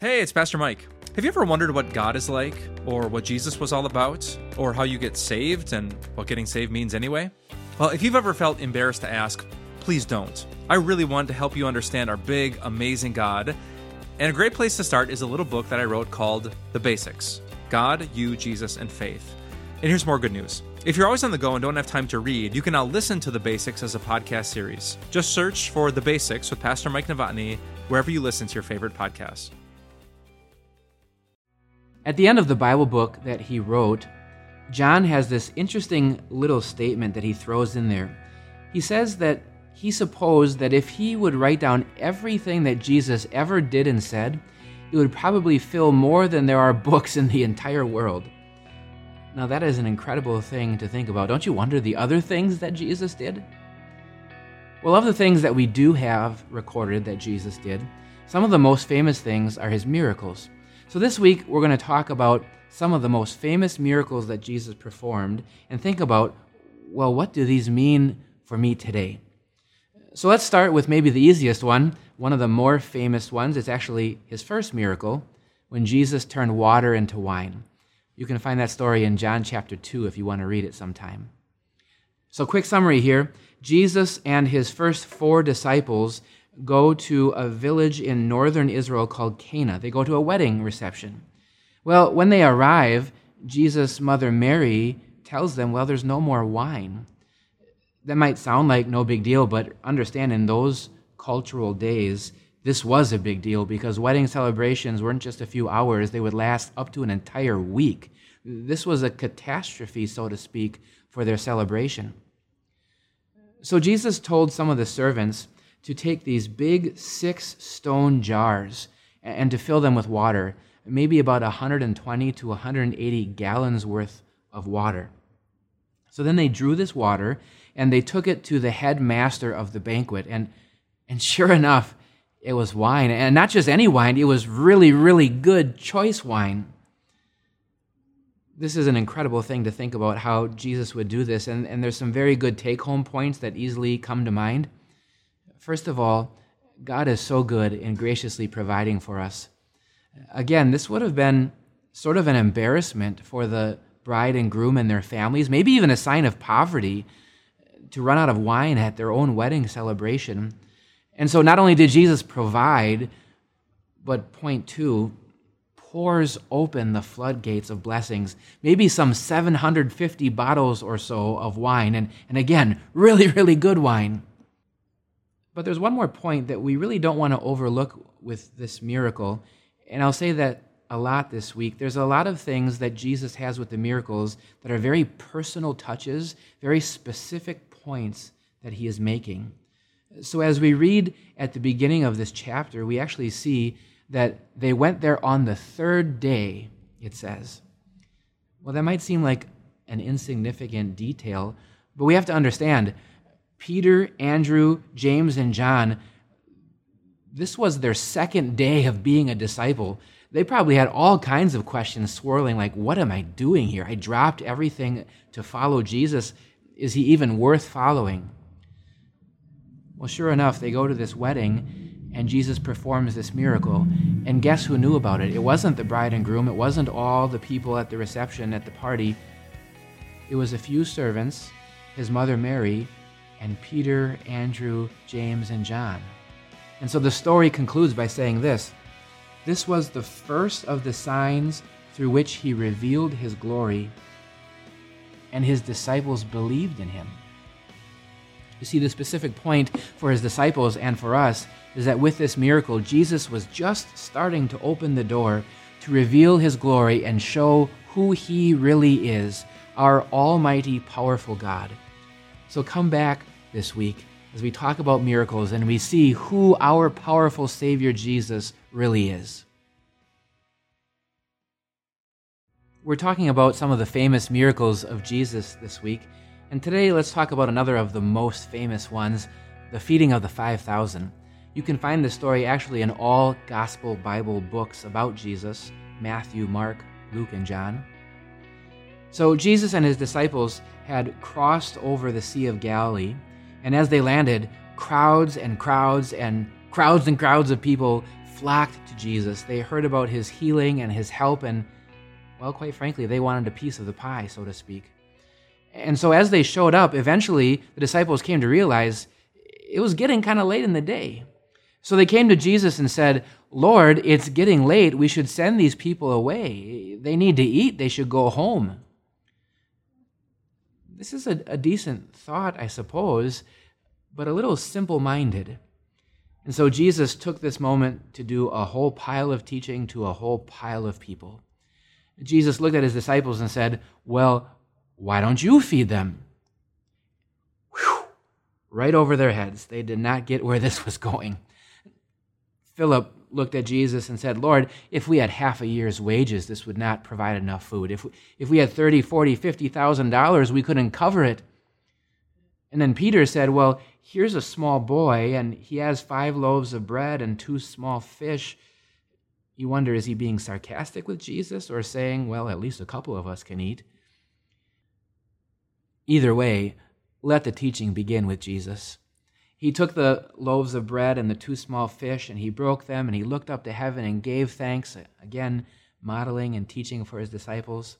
Hey, it's Pastor Mike. Have you ever wondered what God is like, or what Jesus was all about, or how you get saved and what getting saved means anyway? Well, if you've ever felt embarrassed to ask, please don't. I really want to help you understand our big, amazing God. And a great place to start is a little book that I wrote called The Basics God, You, Jesus, and Faith. And here's more good news. If you're always on the go and don't have time to read, you can now listen to The Basics as a podcast series. Just search for The Basics with Pastor Mike Novotny wherever you listen to your favorite podcasts. At the end of the Bible book that he wrote, John has this interesting little statement that he throws in there. He says that he supposed that if he would write down everything that Jesus ever did and said, it would probably fill more than there are books in the entire world. Now, that is an incredible thing to think about. Don't you wonder the other things that Jesus did? Well, of the things that we do have recorded that Jesus did, some of the most famous things are his miracles. So, this week we're going to talk about some of the most famous miracles that Jesus performed and think about, well, what do these mean for me today? So, let's start with maybe the easiest one. One of the more famous ones It's actually his first miracle when Jesus turned water into wine. You can find that story in John chapter 2 if you want to read it sometime. So, quick summary here Jesus and his first four disciples go to a village in northern Israel called Cana. They go to a wedding reception. Well, when they arrive, Jesus' mother Mary tells them, Well, there's no more wine. That might sound like no big deal, but understand in those cultural days, this was a big deal because wedding celebrations weren't just a few hours, they would last up to an entire week. This was a catastrophe, so to speak, for their celebration. So Jesus told some of the servants to take these big six stone jars and to fill them with water, maybe about 120 to 180 gallons worth of water. So then they drew this water and they took it to the headmaster of the banquet. And, and sure enough, it was wine. And not just any wine, it was really, really good choice wine. This is an incredible thing to think about how Jesus would do this. And, and there's some very good take home points that easily come to mind. First of all, God is so good in graciously providing for us. Again, this would have been sort of an embarrassment for the bride and groom and their families, maybe even a sign of poverty to run out of wine at their own wedding celebration. And so not only did Jesus provide, but point two, pours open the floodgates of blessings, maybe some 750 bottles or so of wine, and, and again, really, really good wine. But there's one more point that we really don't want to overlook with this miracle. And I'll say that a lot this week. There's a lot of things that Jesus has with the miracles that are very personal touches, very specific points that he is making. So, as we read at the beginning of this chapter, we actually see that they went there on the third day, it says. Well, that might seem like an insignificant detail, but we have to understand Peter, Andrew, James, and John, this was their second day of being a disciple. They probably had all kinds of questions swirling, like, what am I doing here? I dropped everything to follow Jesus. Is he even worth following? Well, sure enough, they go to this wedding, and Jesus performs this miracle. And guess who knew about it? It wasn't the bride and groom, it wasn't all the people at the reception at the party. It was a few servants, his mother Mary, and Peter, Andrew, James, and John. And so the story concludes by saying this This was the first of the signs through which he revealed his glory, and his disciples believed in him. You see, the specific point for his disciples and for us is that with this miracle, Jesus was just starting to open the door to reveal his glory and show who he really is, our almighty, powerful God. So come back this week as we talk about miracles and we see who our powerful Savior Jesus really is. We're talking about some of the famous miracles of Jesus this week, and today let's talk about another of the most famous ones the feeding of the 5,000. You can find this story actually in all Gospel Bible books about Jesus Matthew, Mark, Luke, and John. So Jesus and his disciples had crossed over the Sea of Galilee, and as they landed, crowds and crowds and crowds and crowds of people flocked to Jesus. They heard about his healing and his help, and, well, quite frankly, they wanted a piece of the pie, so to speak. And so as they showed up, eventually the disciples came to realize it was getting kind of late in the day. So they came to Jesus and said, Lord, it's getting late. We should send these people away. They need to eat. They should go home. This is a, a decent thought, I suppose, but a little simple minded. And so Jesus took this moment to do a whole pile of teaching to a whole pile of people. Jesus looked at his disciples and said, Well, why don't you feed them? Whew, right over their heads. They did not get where this was going. Philip looked at Jesus and said, Lord, if we had half a year's wages, this would not provide enough food. If, we, if we had 30, 40, 50,000 dollars, we couldn't cover it. And then Peter said, Well, here's a small boy, and he has five loaves of bread and two small fish. You wonder, is he being sarcastic with Jesus or saying, Well, at least a couple of us can eat? Either way, let the teaching begin with Jesus. He took the loaves of bread and the two small fish, and he broke them, and he looked up to heaven and gave thanks, uh, again, modeling and teaching for his disciples.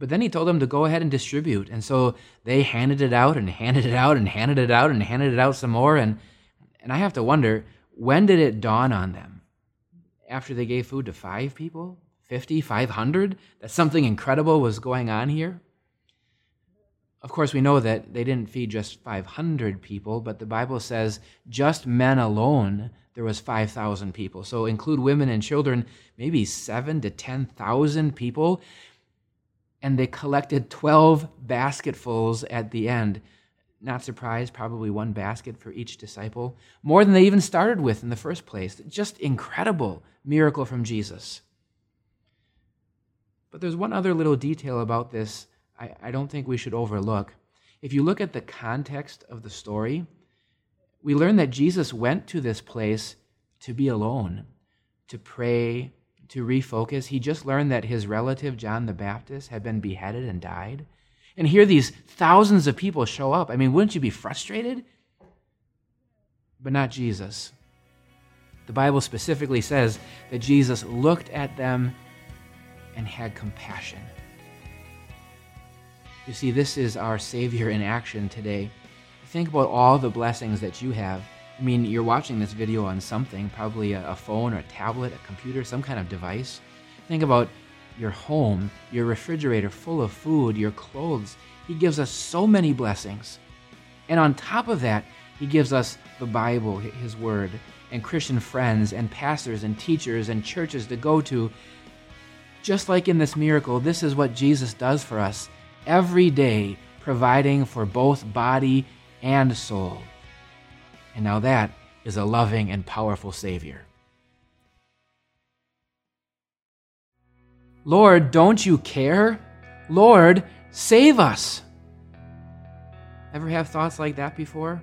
But then he told them to go ahead and distribute. And so they handed it out and handed it out and handed it out and handed it out some more. And, and I have to wonder when did it dawn on them? After they gave food to five people, 50, 500, that something incredible was going on here? Of course, we know that they didn't feed just 500 people, but the Bible says just men alone, there was 5,000 people. So include women and children, maybe 7 to 10,000 people. And they collected 12 basketfuls at the end. Not surprised, probably one basket for each disciple. More than they even started with in the first place. Just incredible miracle from Jesus. But there's one other little detail about this I, I don't think we should overlook. If you look at the context of the story, we learn that Jesus went to this place to be alone, to pray, to refocus. He just learned that his relative, John the Baptist, had been beheaded and died. And here these thousands of people show up. I mean, wouldn't you be frustrated? But not Jesus. The Bible specifically says that Jesus looked at them and had compassion. You see, this is our Savior in action today. Think about all the blessings that you have. I mean, you're watching this video on something, probably a, phone or a tablet, a computer, some kind of device. Think about your home, your refrigerator full of food, your clothes. He gives us so many blessings. And on top of that, He gives us the Bible, His Word, and Christian friends, and pastors, and teachers, and churches to go to. Just like in this miracle, this is what Jesus does for us every day, providing for both body and soul. And now that is a loving and powerful Savior. Lord, don't you care? Lord, save us. Ever have thoughts like that before?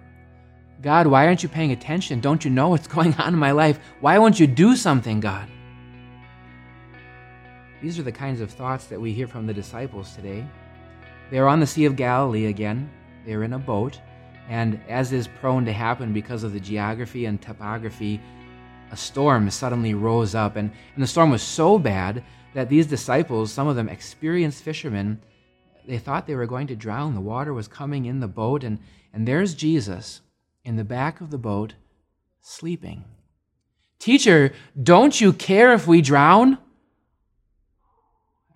God, why aren't you paying attention? Don't you know what's going on in my life? Why won't you do something, God? These are the kinds of thoughts that we hear from the disciples today. They are on the Sea of Galilee again. They are in a boat, and as is prone to happen because of the geography and topography, a storm suddenly rose up. And, and the storm was so bad that these disciples, some of them experienced fishermen, they thought they were going to drown. The water was coming in the boat, and, and there's Jesus in the back of the boat sleeping. Teacher, don't you care if we drown?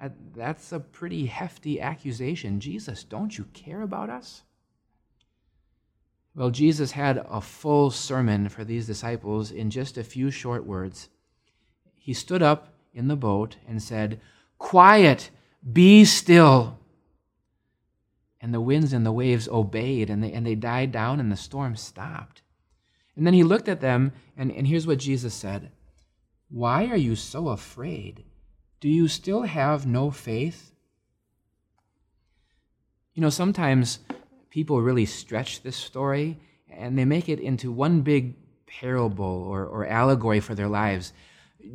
Uh, that's a pretty hefty accusation. Jesus, don't you care about us? Well, Jesus had a full sermon for these disciples in just a few short words. He stood up in the boat and said, Quiet, be still. And the winds and the waves obeyed, and they, and they died down, and the storm stopped. And then he looked at them, and, and here's what Jesus said Why are you so afraid? Do you still have no faith? You know, sometimes people really stretch this story and they make it into one big parable or, or allegory for their lives.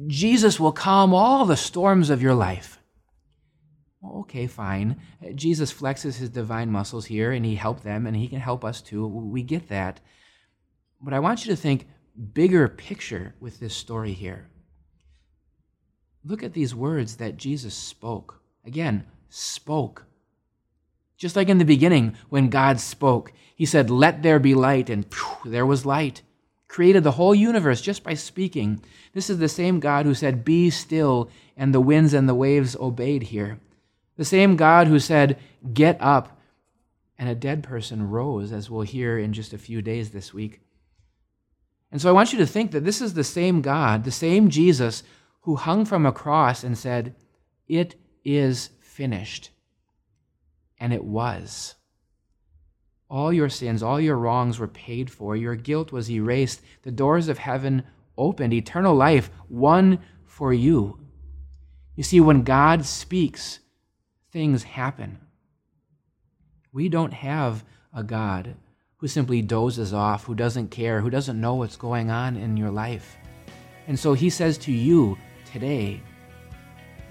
Jesus will calm all the storms of your life. Okay, fine. Jesus flexes his divine muscles here and he helped them and he can help us too. We get that. But I want you to think bigger picture with this story here. Look at these words that Jesus spoke. Again, spoke. Just like in the beginning, when God spoke, He said, Let there be light, and phew, there was light. Created the whole universe just by speaking. This is the same God who said, Be still, and the winds and the waves obeyed here. The same God who said, Get up, and a dead person rose, as we'll hear in just a few days this week. And so I want you to think that this is the same God, the same Jesus, who hung from a cross and said, It is finished. And it was. All your sins, all your wrongs were paid for. Your guilt was erased. The doors of heaven opened. Eternal life won for you. You see, when God speaks, things happen. We don't have a God who simply dozes off, who doesn't care, who doesn't know what's going on in your life. And so he says to you today,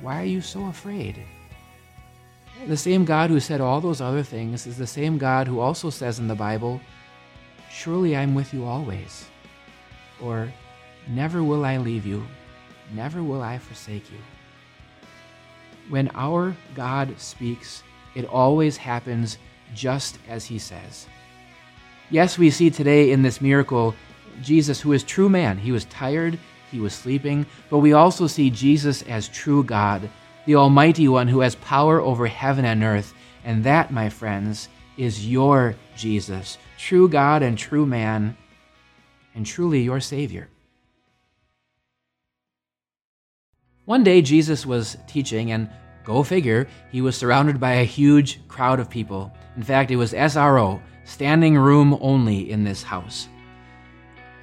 Why are you so afraid? The same God who said all those other things is the same God who also says in the Bible, Surely I'm with you always. Or, Never will I leave you, never will I forsake you. When our God speaks, it always happens just as he says. Yes, we see today in this miracle Jesus, who is true man. He was tired, he was sleeping, but we also see Jesus as true God the Almighty One who has power over heaven and earth. And that, my friends, is your Jesus, true God and true man, and truly your Savior. One day, Jesus was teaching, and go figure, he was surrounded by a huge crowd of people. In fact, it was SRO, standing room only in this house.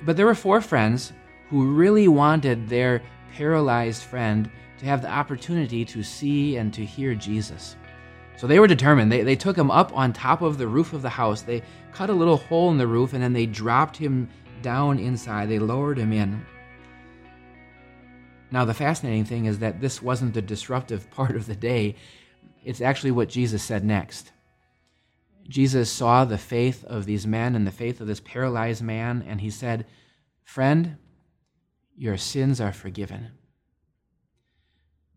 But there were four friends who really wanted their paralyzed friend to have the opportunity to see and to hear Jesus. So they were determined. They, they took him up on top of the roof of the house. They cut a little hole in the roof and then they dropped him down inside. They lowered him in. Now, the fascinating thing is that this wasn't the disruptive part of the day, it's actually what Jesus said next. Jesus saw the faith of these men and the faith of this paralyzed man, and he said, Friend, your sins are forgiven.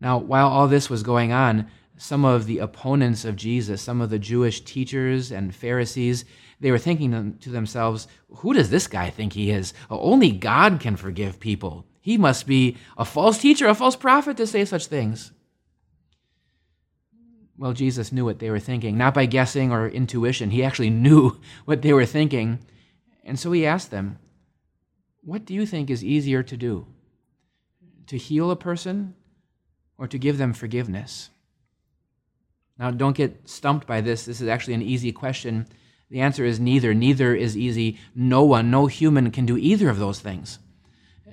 Now, while all this was going on, some of the opponents of Jesus, some of the Jewish teachers and Pharisees, they were thinking to themselves, Who does this guy think he is? Only God can forgive people. He must be a false teacher, a false prophet to say such things. Well, Jesus knew what they were thinking, not by guessing or intuition. He actually knew what they were thinking. And so he asked them, What do you think is easier to do? To heal a person or to give them forgiveness? Now, don't get stumped by this. This is actually an easy question. The answer is neither. Neither is easy. No one, no human can do either of those things.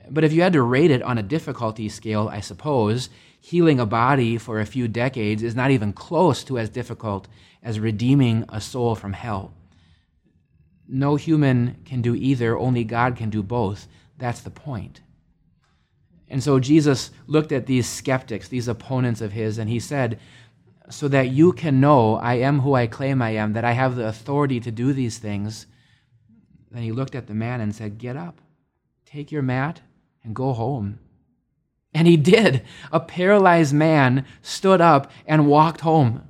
But if you had to rate it on a difficulty scale, I suppose, healing a body for a few decades is not even close to as difficult as redeeming a soul from hell. No human can do either, only God can do both. That's the point. And so Jesus looked at these skeptics, these opponents of his, and he said, So that you can know I am who I claim I am, that I have the authority to do these things. Then he looked at the man and said, Get up, take your mat, and go home. And he did. A paralyzed man stood up and walked home.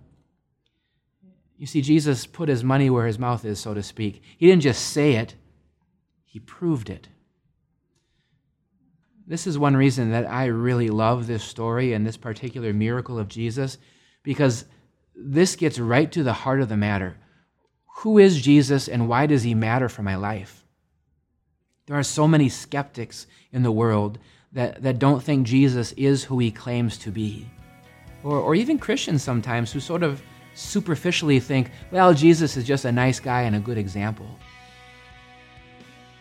You see, Jesus put his money where his mouth is, so to speak. He didn't just say it, he proved it. This is one reason that I really love this story and this particular miracle of Jesus, because this gets right to the heart of the matter. Who is Jesus and why does he matter for my life? There are so many skeptics in the world that, that don't think Jesus is who he claims to be. Or, or even Christians sometimes who sort of superficially think, well, Jesus is just a nice guy and a good example.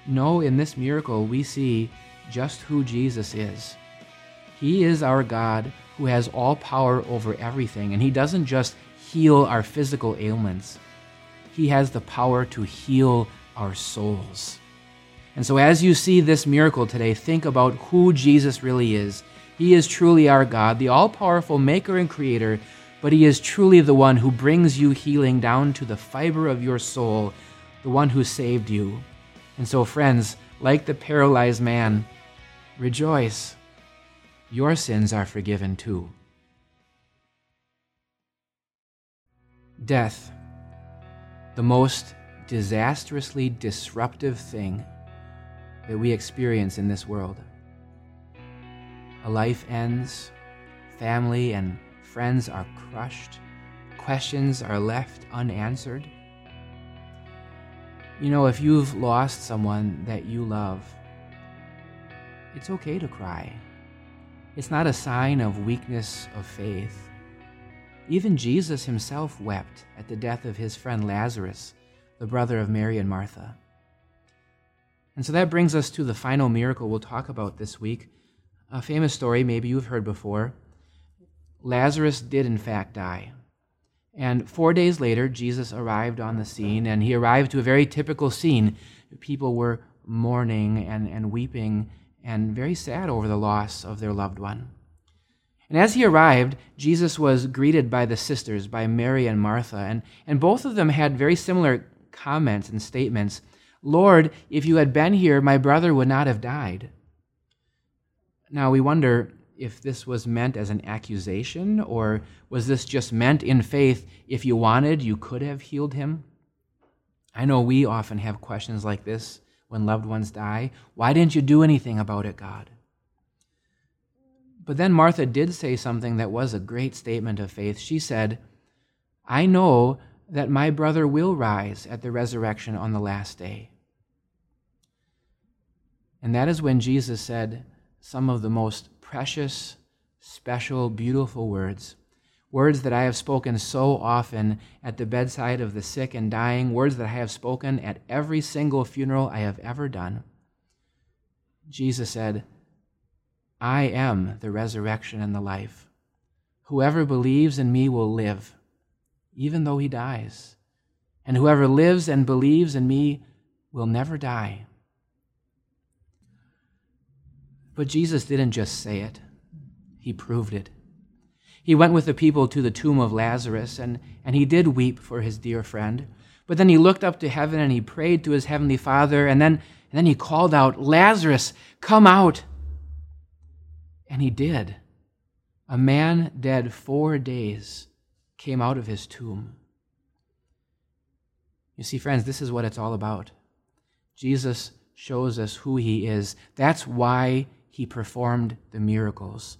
No, in this miracle, we see just who Jesus is. He is our God who has all power over everything, and He doesn't just heal our physical ailments, He has the power to heal our souls. And so, as you see this miracle today, think about who Jesus really is. He is truly our God, the all powerful maker and creator, but He is truly the one who brings you healing down to the fiber of your soul, the one who saved you. And so, friends, like the paralyzed man, Rejoice, your sins are forgiven too. Death, the most disastrously disruptive thing that we experience in this world. A life ends, family and friends are crushed, questions are left unanswered. You know, if you've lost someone that you love, it's okay to cry. It's not a sign of weakness of faith. Even Jesus himself wept at the death of his friend Lazarus, the brother of Mary and Martha. And so that brings us to the final miracle we'll talk about this week. A famous story, maybe you've heard before. Lazarus did, in fact, die. And four days later, Jesus arrived on the scene, and he arrived to a very typical scene. People were mourning and, and weeping and very sad over the loss of their loved one. And as he arrived, Jesus was greeted by the sisters, by Mary and Martha, and, and both of them had very similar comments and statements. Lord, if you had been here, my brother would not have died. Now we wonder if this was meant as an accusation, or was this just meant in faith, if you wanted, you could have healed him? I know we often have questions like this when loved ones die. Why didn't you do anything about it, God? But then Martha did say something that was a great statement of faith. She said, I know that my brother will rise at the resurrection on the last day. And that is when Jesus said some of the most precious, special, beautiful words words that I have spoken so often at the bedside of the sick and dying, words that I have spoken at every single funeral I have ever done. Jesus said, I am the resurrection and the life. Whoever believes in me will live, even though he dies. And whoever lives and believes in me will never die. But Jesus didn't just say it, he proved it. He went with the people to the tomb of Lazarus, and, and he did weep for his dear friend. But then he looked up to heaven and he prayed to his heavenly Father, and then, and then he called out, Lazarus, come out! And he did. A man dead four days came out of his tomb. You see, friends, this is what it's all about. Jesus shows us who he is. That's why he performed the miracles.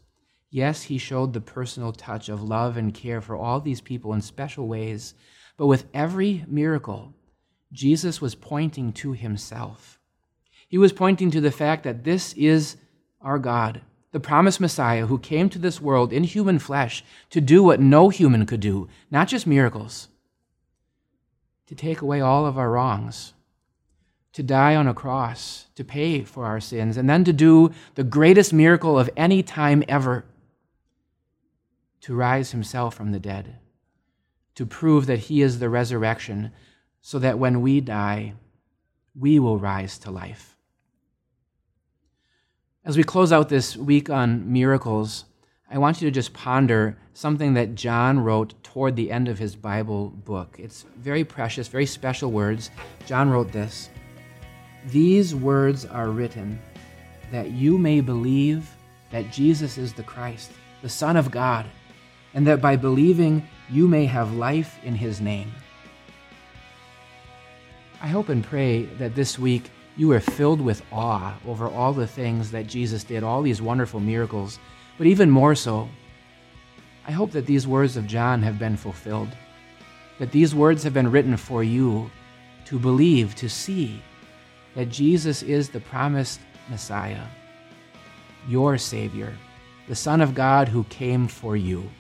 Yes, he showed the personal touch of love and care for all these people in special ways, but with every miracle, Jesus was pointing to himself. He was pointing to the fact that this is our God, the promised Messiah who came to this world in human flesh to do what no human could do, not just miracles, to take away all of our wrongs, to die on a cross, to pay for our sins, and then to do the greatest miracle of any time ever to rise himself from the dead, to prove that he is the resurrection, so that when we die, we will rise to life. As we close out this week on miracles, I want you to just ponder something that John wrote toward the end of his Bible book. It's very precious, very special words. John wrote this These words are written that you may believe that Jesus is the Christ, the Son of God and that by believing you may have life in his name. I hope and pray that this week you are filled with awe over all the things that Jesus did, all these wonderful miracles, but even more so, I hope that these words of John have been fulfilled, that these words have been written for you to believe, to see that Jesus is the promised Messiah, your Savior, the Son of God who came for you.